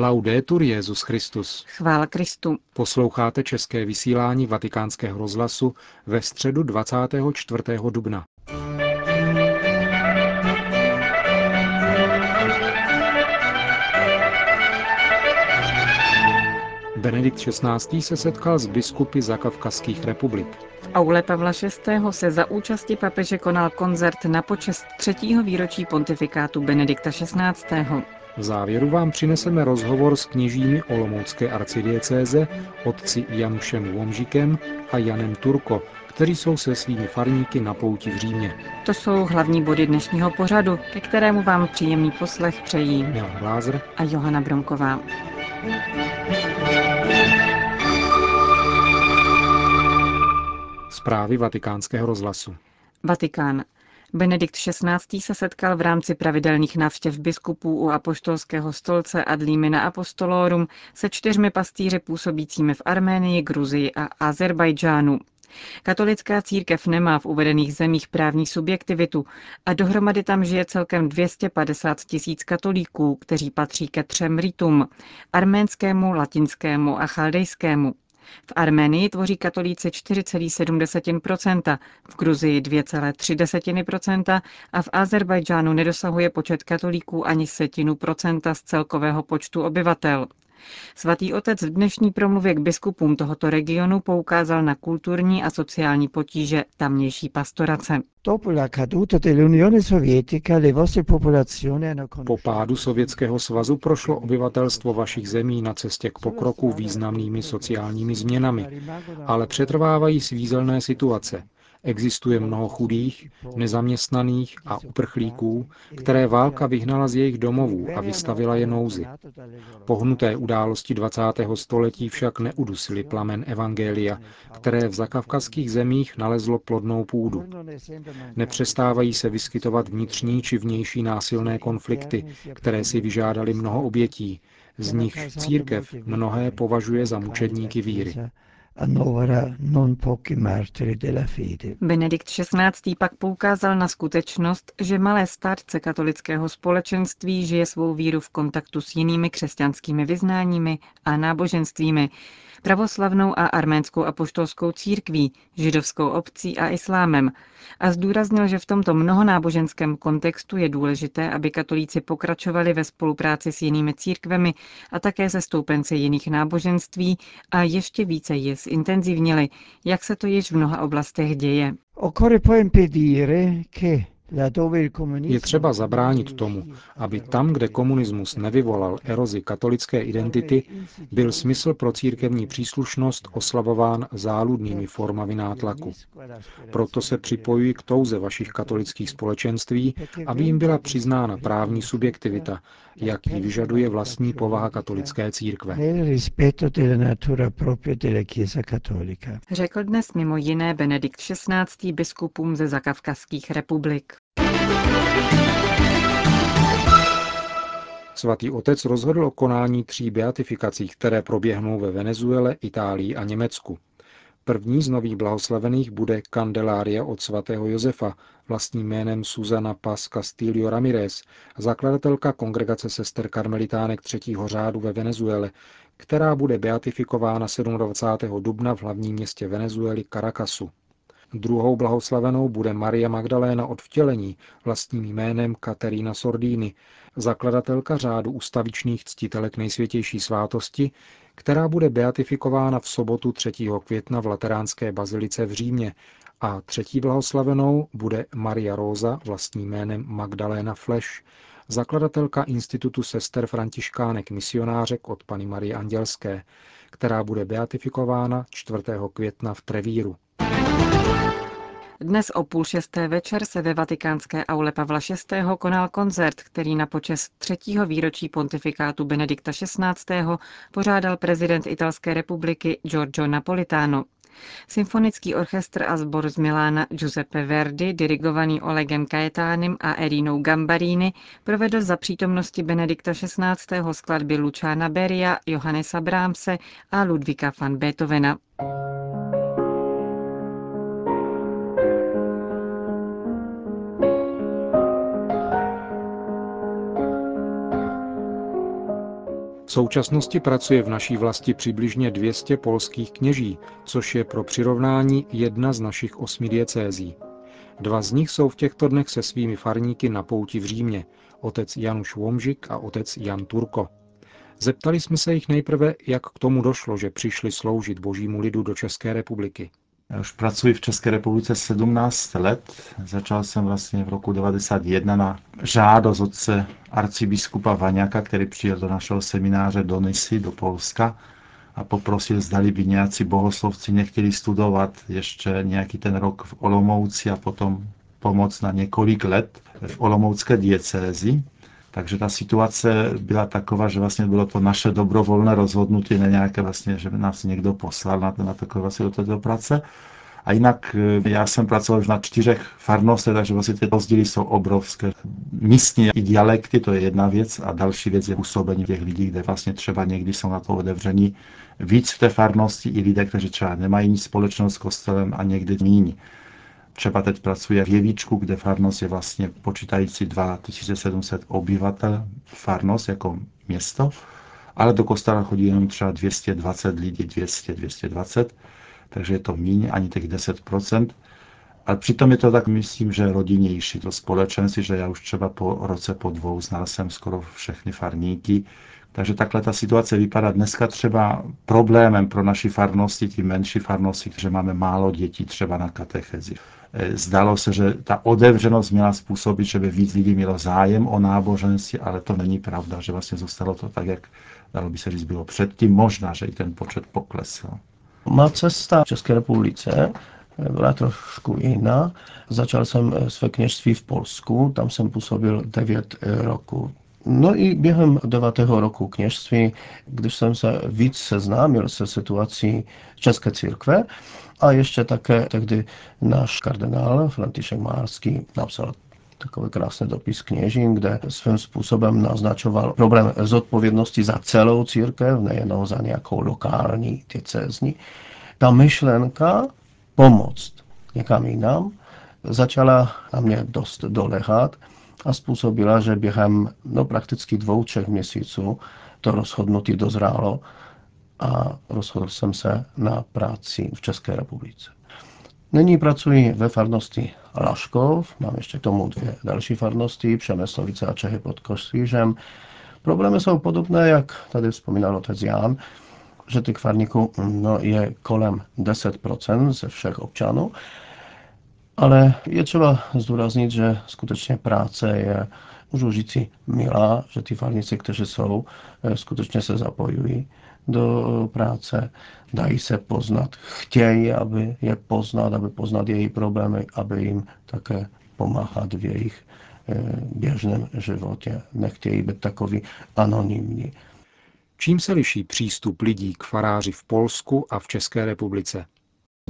Laudetur Jezus Christus. Chvála Kristu. Posloucháte české vysílání Vatikánského rozhlasu ve středu 24. dubna. Benedikt XVI. se setkal s biskupy zakavkazských republik. V aule Pavla VI. se za účasti papeže konal koncert na počest třetího výročí pontifikátu Benedikta XVI. V závěru vám přineseme rozhovor s kněžími Olomoucké arcidiecéze, otci Janušem Vomžikem a Janem Turko, kteří jsou se svými farníky na pouti v Římě. To jsou hlavní body dnešního pořadu, ke kterému vám příjemný poslech přejí Milan Glázer a Johana Bromková. Zprávy vatikánského rozhlasu. Vatikán. Benedikt XVI. se setkal v rámci pravidelných návštěv biskupů u apoštolského stolce ad limina apostolorum se čtyřmi pastýři působícími v Arménii, Gruzii a Azerbajdžánu. Katolická církev nemá v uvedených zemích právní subjektivitu a dohromady tam žije celkem 250 tisíc katolíků, kteří patří ke třem ritům – arménskému, latinskému a chaldejskému. V Arménii tvoří katolíci 4,7%, v Gruzii 2,3% a v Azerbajdžánu nedosahuje počet katolíků ani setinu procenta z celkového počtu obyvatel. Svatý otec v dnešní promluvě k biskupům tohoto regionu poukázal na kulturní a sociální potíže tamnější pastorace. Po pádu Sovětského svazu prošlo obyvatelstvo vašich zemí na cestě k pokroku významnými sociálními změnami, ale přetrvávají svízelné situace, Existuje mnoho chudých, nezaměstnaných a uprchlíků, které válka vyhnala z jejich domovů a vystavila je nouzi. Pohnuté události 20. století však neudusily plamen Evangelia, které v zakavkazských zemích nalezlo plodnou půdu. Nepřestávají se vyskytovat vnitřní či vnější násilné konflikty, které si vyžádali mnoho obětí, z nich církev mnohé považuje za mučedníky víry Benedikt XVI. pak poukázal na skutečnost, že malé státce katolického společenství žije svou víru v kontaktu s jinými křesťanskými vyznáními a náboženstvími, pravoslavnou a arménskou apoštolskou církví, židovskou obcí a islámem a zdůraznil, že v tomto mnohonáboženském kontextu je důležité, aby katolíci pokračovali ve spolupráci s jinými církvemi a také se stoupenci jiných náboženství a ještě více je zintenzivnili, jak se to již v mnoha oblastech děje. Occorre poi impedire che je třeba zabránit tomu, aby tam, kde komunismus nevyvolal erozi katolické identity, byl smysl pro církevní příslušnost oslavován záludnými formami nátlaku. Proto se připojuji k touze vašich katolických společenství, aby jim byla přiznána právní subjektivita, jak ji vyžaduje vlastní povaha katolické církve. Řekl dnes mimo jiné Benedikt XVI. biskupům ze zakavkazských republik. Svatý otec rozhodl o konání tří beatifikací, které proběhnou ve Venezuele, Itálii a Německu. První z nových blahoslavených bude kandelária od svatého Josefa, vlastním jménem Susana Paz Castillo Ramirez, zakladatelka kongregace sester karmelitánek třetího řádu ve Venezuele, která bude beatifikována 27. dubna v hlavním městě Venezuely Caracasu. Druhou blahoslavenou bude Maria Magdaléna od vtělení vlastním jménem Katerína Sordini, zakladatelka řádu ustavičných ctitelek nejsvětější svátosti, která bude beatifikována v sobotu 3. května v Lateránské bazilice v Římě a třetí blahoslavenou bude Maria Rosa vlastním jménem Magdaléna Flash, zakladatelka Institutu sester františkánek misionářek od Pany Marie Andělské, která bude beatifikována 4. května v Trevíru. Dnes o půl šesté večer se ve vatikánské aule Pavla VI. konal koncert, který na počest třetího výročí pontifikátu Benedikta XVI. pořádal prezident Italské republiky Giorgio Napolitano. Symfonický orchestr a sbor z Milána Giuseppe Verdi, dirigovaný Olegem Caetánem a Erinou Gambarini, provedl za přítomnosti Benedikta XVI. skladby Luciana Beria, Johannesa Brahmse a Ludvika van Beethovena. V současnosti pracuje v naší vlasti přibližně 200 polských kněží, což je pro přirovnání jedna z našich osmi diecézí. Dva z nich jsou v těchto dnech se svými farníky na pouti v Římě, otec Januš Vomžik a otec Jan Turko. Zeptali jsme se jich nejprve, jak k tomu došlo, že přišli sloužit božímu lidu do České republiky. Já už pracuji v České republice 17 let. Začal jsem vlastně v roku 91 na žádost otce arcibiskupa Vaňaka, který přijel do našeho semináře do Nisy, do Polska a poprosil, zdali by nějací bohoslovci nechtěli studovat ještě nějaký ten rok v Olomouci a potom pomoc na několik let v Olomoucké diecézi. Takže ta situace byla taková, že vlastně bylo to naše dobrovolné rozhodnutí, ne nějaké vlastně, že by nás někdo poslal na, na takové vlastně do této práce. A jinak eh, já jsem pracoval už na čtyřech farnostech, takže vlastně ty rozdíly jsou obrovské. Místní i dialekty, to je jedna věc, a další věc je působení těch lidí, kde vlastně třeba někdy jsou na to otevření víc v té farnosti i lidé, kteří třeba nemají nic společného s kostelem a někdy míní. Třeba teď pracuje v Jevíčku, kde farnost je vlastně počítající 2700 obyvatel, farnost jako město, ale do kostela chodí jenom třeba 220 lidí, 200, 220, takže je to míň, ani těch 10%. Ale přitom je to tak, myslím, že rodinnější to společenství, že já už třeba po roce, po dvou znal jsem skoro všechny farníky, takže takhle ta situace vypadá dneska třeba problémem pro naši farnosti, ty menší farnosti, že máme málo dětí třeba na katechezi. E, zdalo se, že ta otevřenost měla způsobit, že by víc lidí mělo zájem o náboženství, ale to není pravda, že vlastně zůstalo to tak, jak dalo by se říct, bylo předtím. Možná, že i ten počet poklesl. Má cesta v České republice byla trošku jiná. Začal jsem své kněžství v Polsku, tam jsem působil 9 roku. No i během devátého roku kněžství, když jsem se víc seznámil se situací České církve, a ještě také tehdy náš kardinál František Márský napsal takový krásný dopis kněžím, kde svým způsobem naznačoval problém zodpovědnosti za celou církev, nejenom za nějakou lokální diecézní. Ta myšlenka pomoct někam jinam začala na mě dost dolehat a způsobila, že během no, prakticky dvou, třech měsíců to rozhodnutí dozrálo a rozhodl jsem se na práci v České republice. Nyní pracuji ve farnosti Laškov, mám ještě k tomu dvě další farnosti, Přemyslovice a Čehy pod Kostřížem. Problémy jsou podobné, jak tady vzpomínal otec Jan, že těch farníků no, je kolem 10% ze všech občanů, ale je třeba zdůraznit, že skutečně práce je, můžu říct si, milá, že ty farníci, kteří jsou, eh, skutečně se zapojují do práce, dají se poznat, chtějí, aby je poznat, aby poznat její problémy, aby jim také pomáhat v jejich eh, běžném životě. Nechtějí být takový anonymní. Čím se liší přístup lidí k faráři v Polsku a v České republice?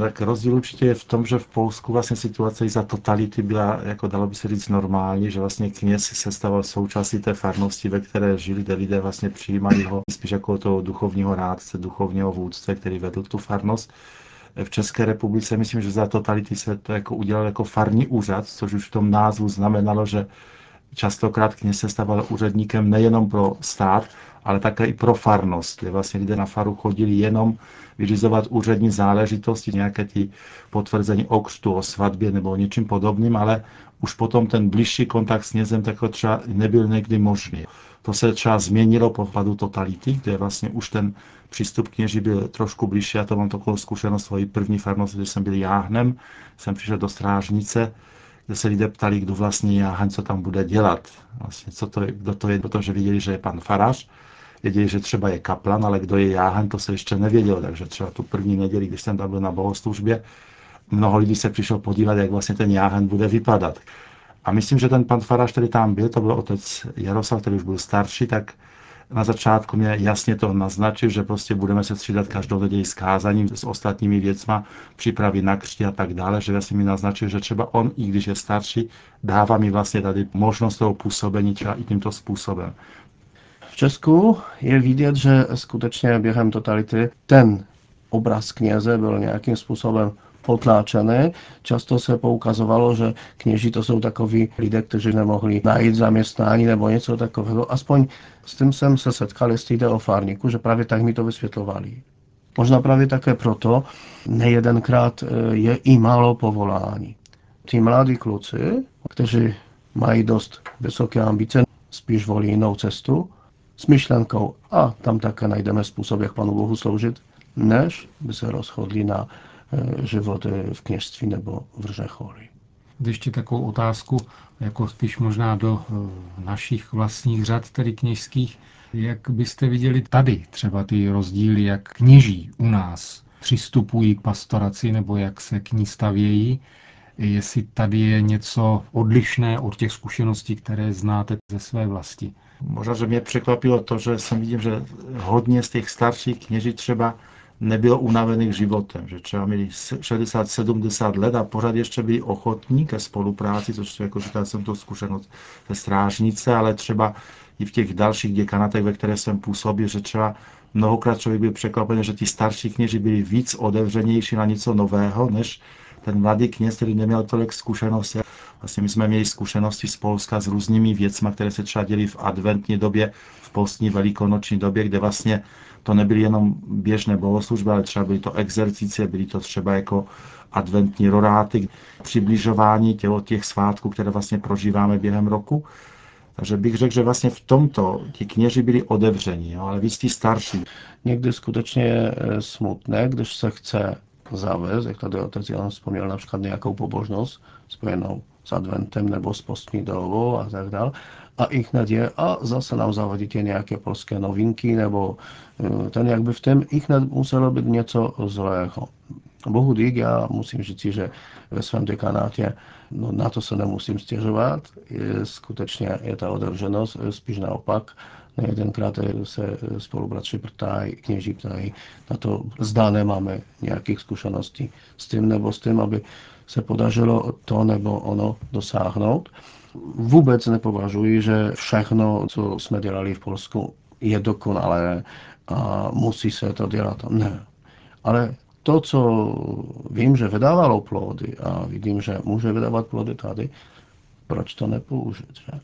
Tak rozdíl určitě je v tom, že v Polsku vlastně situace i za totality byla, jako dalo by se říct, normální, že vlastně kněz se stával součástí té farnosti, ve které žili, kde lidé vlastně přijímali ho spíš jako toho duchovního rádce, duchovního vůdce, který vedl tu farnost. V České republice myslím, že za totality se to jako udělal jako farní úřad, což už v tom názvu znamenalo, že častokrát kněz se stával úředníkem nejenom pro stát, ale také i pro farnost, kde vlastně lidé na faru chodili jenom vyřizovat úřední záležitosti, nějaké ty potvrzení o křtu, o svatbě nebo o něčím podobným, ale už potom ten blížší kontakt s knězem tak třeba nebyl někdy možný. To se třeba změnilo po padu totality, kde vlastně už ten přístup kněží byl trošku blížší. Já to mám takovou zkušenost svojí první farnosti, když jsem byl jáhnem, jsem přišel do strážnice, kde se lidé ptali, kdo vlastně jáhaň, co tam bude dělat. Vlastně, co to je, kdo to je, protože viděli, že je pan farář věděli, že třeba je kaplan, ale kdo je jáhen, to se ještě nevědělo. Takže třeba tu první neděli, když jsem tam byl na bohoslužbě, mnoho lidí se přišlo podívat, jak vlastně ten jáhen bude vypadat. A myslím, že ten pan farář, který tam byl, to byl otec Jaroslav, který už byl starší, tak na začátku mě jasně to naznačil, že prostě budeme se střídat každou neděli s kázaním, s ostatními věcma, připravy na křti a tak dále, že vlastně mi naznačil, že třeba on, i když je starší, dává mi vlastně tady možnost toho působení třeba i tímto způsobem. V Česku je vidět, že skutečně během totality ten obraz kněze byl nějakým způsobem potláčené. Často se poukazovalo, že kněží to jsou takoví lidé, kteří nemohli najít zaměstnání nebo něco takového. Aspoň s tím jsem se setkal, jestli jde o fárníku, že právě tak mi to vysvětlovali. Možná právě také proto, nejedenkrát e, je i málo povolání. Ti mladí kluci, kteří mají dost vysoké ambice, spíš volí jinou cestu s myšlenkou a tam také najdeme způsob, jak Panu Bohu sloužit, než by se rozhodli na e, život v kněžství nebo v řecholi. Ještě takovou otázku, jako spíš možná do e, našich vlastních řad, tedy kněžských. Jak byste viděli tady třeba ty rozdíly, jak kněží u nás přistupují k pastoraci nebo jak se k ní stavějí jestli tady je něco odlišné od těch zkušeností, které znáte ze své vlasti. Možná, že mě překvapilo to, že jsem vidím, že hodně z těch starších kněží třeba nebylo unavených životem, že třeba měli 60-70 let a pořád ještě byli ochotní ke spolupráci, což jako říkal jsem to zkušenost ze strážnice, ale třeba i v těch dalších děkanatech, ve které jsem působil, že třeba mnohokrát člověk byl překvapený, že ti starší kněži byli víc otevřenější na něco nového, než ten mladý kněz, který neměl tolik zkušeností. Vlastně my jsme měli zkušenosti z Polska s různými věcmi, které se třeba děli v adventní době, v postní velikonoční době, kde vlastně to nebyly jenom běžné bohoslužby, ale třeba byly to exercice, byly to třeba jako adventní roráty, přibližování těch, těch svátků, které vlastně prožíváme během roku. Takže bych řekl, že vlastně v tomto ti kněži byli otevření, jo, ale víc ti starší. Někdy skutečně je eh, smutné, když se chce zavést, jak tady otec Jan vzpomněl, například nějakou pobožnost spojenou s adventem nebo s postní dobou a tak dále. A ich hned je, a zase nám zavadíte nějaké polské novinky, nebo eh, ten jakby v tom ich hned muselo být něco zlého. Bohu dík, já musím říct, že ve svém dekanátě no, na to se nemusím stěžovat. Je, skutečně je ta odevřenost, spíš naopak Jedenkrát se spolubratři ptají, kněží ptají na to, zda nemáme nějakých zkušeností s tím nebo s tím, aby se podařilo to nebo ono dosáhnout. Vůbec nepovažuji, že všechno, co jsme dělali v Polsku, je dokonalé a musí se to dělat. Ne. Ale to, co vím, že vydávalo plody a vidím, že může vydávat plody tady, proč to nepoužít? Že?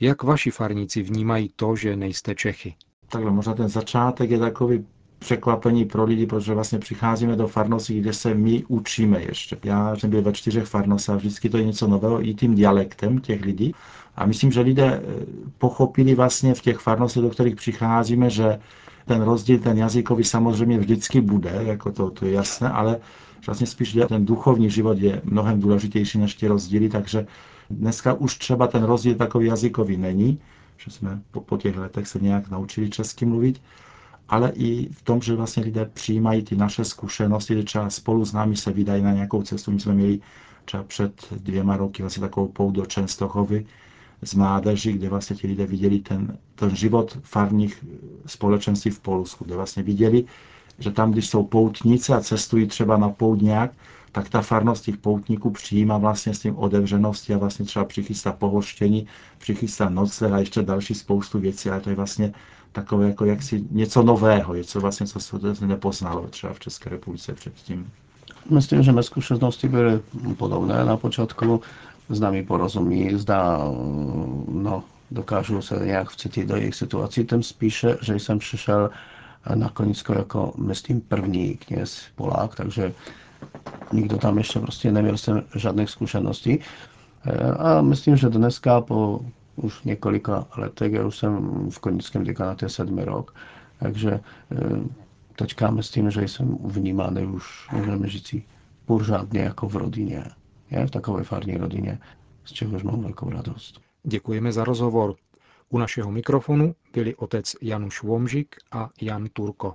Jak vaši farníci vnímají to, že nejste Čechy? Takhle, možná ten začátek je takový překvapení pro lidi, protože vlastně přicházíme do farnosti, kde se my učíme ještě. Já jsem byl ve čtyřech farnostech a vždycky to je něco nového i tím dialektem těch lidí. A myslím, že lidé eh, pochopili vlastně v těch farnostech, do kterých přicházíme, že ten rozdíl, ten jazykový samozřejmě vždycky bude, jako to, to je jasné, ale vlastně spíš ten duchovní život je mnohem důležitější než ty rozdíly, takže Dneska už třeba ten rozdíl takový jazykový není, že jsme po, po těch letech se nějak naučili česky mluvit, ale i v tom, že vlastně lidé přijímají ty naše zkušenosti, že třeba spolu s námi se vydají na nějakou cestu. My jsme měli třeba před dvěma roky vlastně takovou pout do Čenstochovy z mládeži, kde vlastně ti lidé viděli ten, ten život farních společenství v Polsku, kde vlastně viděli, že tam, když jsou poutníci a cestují třeba na poutňák, tak ta farnost těch poutníků přijímá vlastně s tím otevřenosti a vlastně třeba přichystá pohoštění, přichystá noce a ještě další spoustu věcí, ale to je vlastně takové jako jaksi něco nového, něco vlastně, co se nepoznalo třeba v České republice předtím. Myslím, že mé zkušenosti byly podobné na počátku. S námi porozumí, zda no, dokážu se nějak vcítit do jejich situací, tím spíše, že jsem přišel na Konisko jako, myslím, první kněz Polák, takže nikdo tam ještě prostě neměl jsem žádných zkušeností. A myslím, že dneska po už několika letech, já už jsem v konickém dekanátě sedmý rok, takže e, teďka myslím, že jsem vnímaný už, můžeme říct, pořádně jako v rodině, je, v takové farní rodině, z čehož mám velkou radost. Děkujeme za rozhovor. U našeho mikrofonu byli otec Januš Vomžik a Jan Turko.